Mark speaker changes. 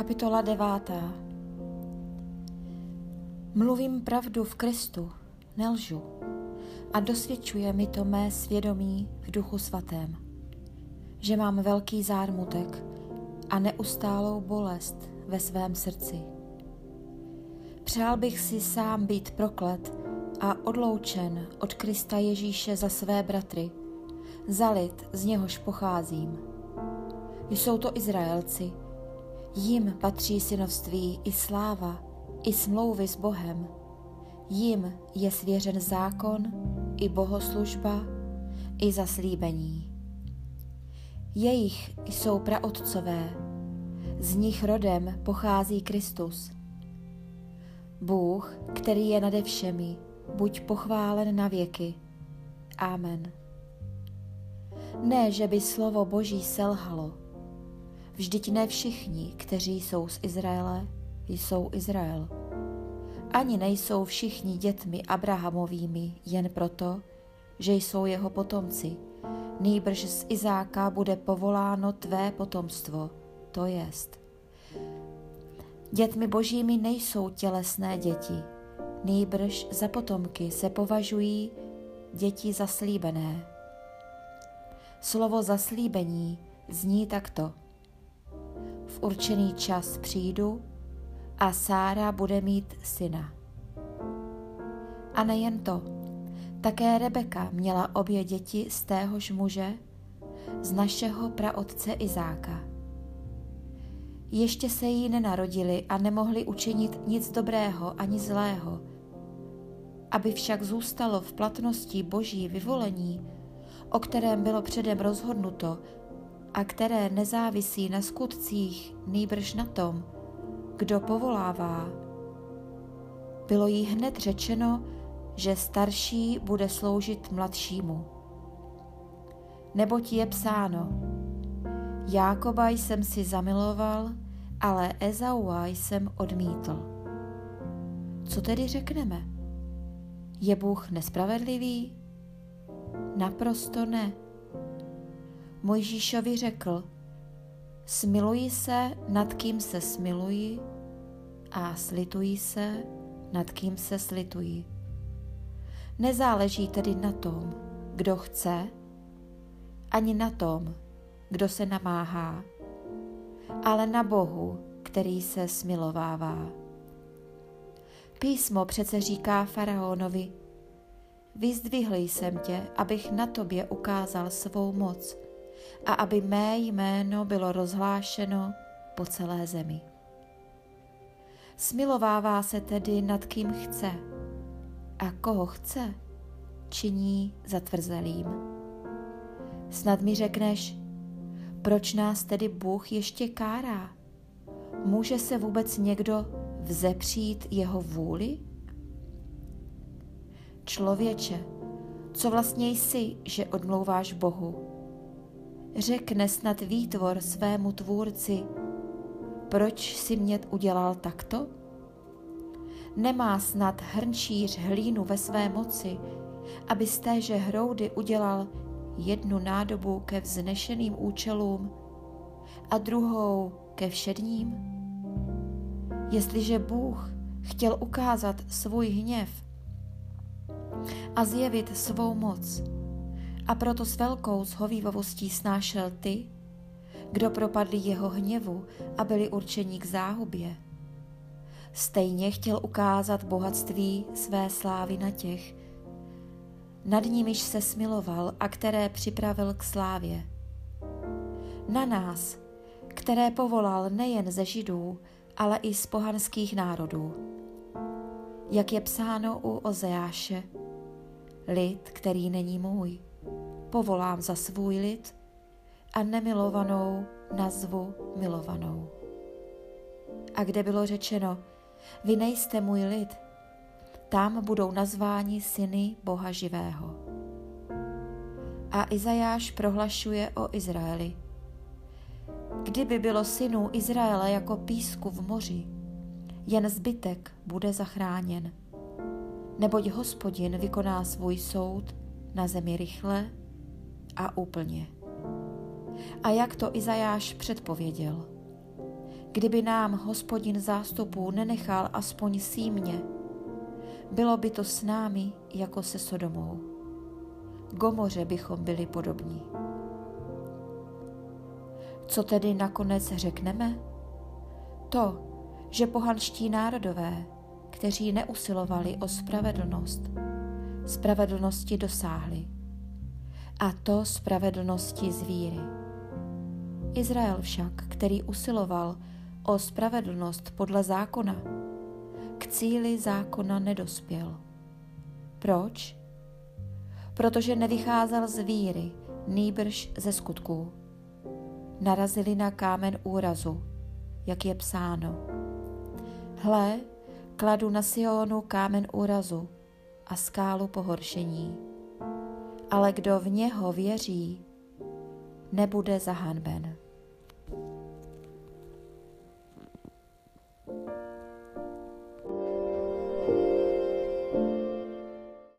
Speaker 1: Kapitola devátá Mluvím pravdu v Kristu, nelžu, a dosvědčuje mi to mé svědomí v duchu svatém, že mám velký zármutek a neustálou bolest ve svém srdci. Přál bych si sám být proklet a odloučen od Krista Ježíše za své bratry, za lid, z něhož pocházím. Jsou to Izraelci, Jim patří synovství i sláva, i smlouvy s Bohem. Jim je svěřen zákon, i bohoslužba, i zaslíbení. Jejich jsou praotcové, z nich rodem pochází Kristus. Bůh, který je nade všemi, buď pochválen na věky. Amen. Ne, že by slovo Boží selhalo, Vždyť ne všichni, kteří jsou z Izraele, jsou Izrael. Ani nejsou všichni dětmi Abrahamovými jen proto, že jsou jeho potomci. Nýbrž z Izáka bude povoláno tvé potomstvo, to jest. Dětmi božími nejsou tělesné děti, nýbrž za potomky se považují děti zaslíbené. Slovo zaslíbení zní takto – v určený čas přijdu a Sára bude mít syna. A nejen to, také Rebeka měla obě děti z téhož muže, z našeho praotce Izáka. Ještě se jí nenarodili a nemohli učinit nic dobrého ani zlého. Aby však zůstalo v platnosti boží vyvolení, o kterém bylo předem rozhodnuto, a které nezávisí na skutcích, nýbrž na tom, kdo povolává. Bylo jí hned řečeno, že starší bude sloužit mladšímu. Neboť je psáno, Jákoba jsem si zamiloval, ale Ezaua jsem odmítl. Co tedy řekneme? Je Bůh nespravedlivý? Naprosto ne. Mojžíšovi řekl, smiluji se, nad kým se smiluji a slituji se, nad kým se slituji. Nezáleží tedy na tom, kdo chce, ani na tom, kdo se namáhá, ale na Bohu, který se smilovává. Písmo přece říká faraonovi, vyzdvihl jsem tě, abych na tobě ukázal svou moc – a aby mé jméno bylo rozhlášeno po celé zemi. Smilovává se tedy nad kým chce a koho chce, činí zatvrzelým. Snad mi řekneš, proč nás tedy Bůh ještě kárá? Může se vůbec někdo vzepřít jeho vůli? Člověče, co vlastně jsi, že odmlouváš Bohu? Řekne snad výtvor svému tvůrci, proč si mě udělal takto? Nemá snad hrnčíř hlínu ve své moci, aby z téže hroudy udělal jednu nádobu ke vznešeným účelům a druhou ke všedním? Jestliže Bůh chtěl ukázat svůj hněv a zjevit svou moc, a proto s velkou zhovývavostí snášel ty, kdo propadli jeho hněvu a byli určeni k záhubě. Stejně chtěl ukázat bohatství své slávy na těch, nad nimiž se smiloval a které připravil k slávě. Na nás, které povolal nejen ze židů, ale i z pohanských národů. Jak je psáno u Ozeáše, lid, který není můj povolám za svůj lid a nemilovanou nazvu milovanou. A kde bylo řečeno, vy nejste můj lid, tam budou nazváni syny Boha živého. A Izajáš prohlašuje o Izraeli. Kdyby bylo synů Izraele jako písku v moři, jen zbytek bude zachráněn. Neboť hospodin vykoná svůj soud na zemi rychle a úplně. A jak to Izajáš předpověděl? kdyby nám hospodin zástupů nenechal aspoň símě, bylo by to s námi jako se Sodomou. Gomoře bychom byli podobní. Co tedy nakonec řekneme? To, že pohanští národové, kteří neusilovali o spravedlnost, spravedlnosti dosáhli. A to spravedlnosti z víry. Izrael však, který usiloval o spravedlnost podle zákona, k cíli zákona nedospěl. Proč? Protože nevycházel z víry, nýbrž ze skutků. Narazili na kámen úrazu, jak je psáno. Hle, kladu na Sionu kámen úrazu a skálu pohoršení. Ale kdo v něho věří, nebude zahanben.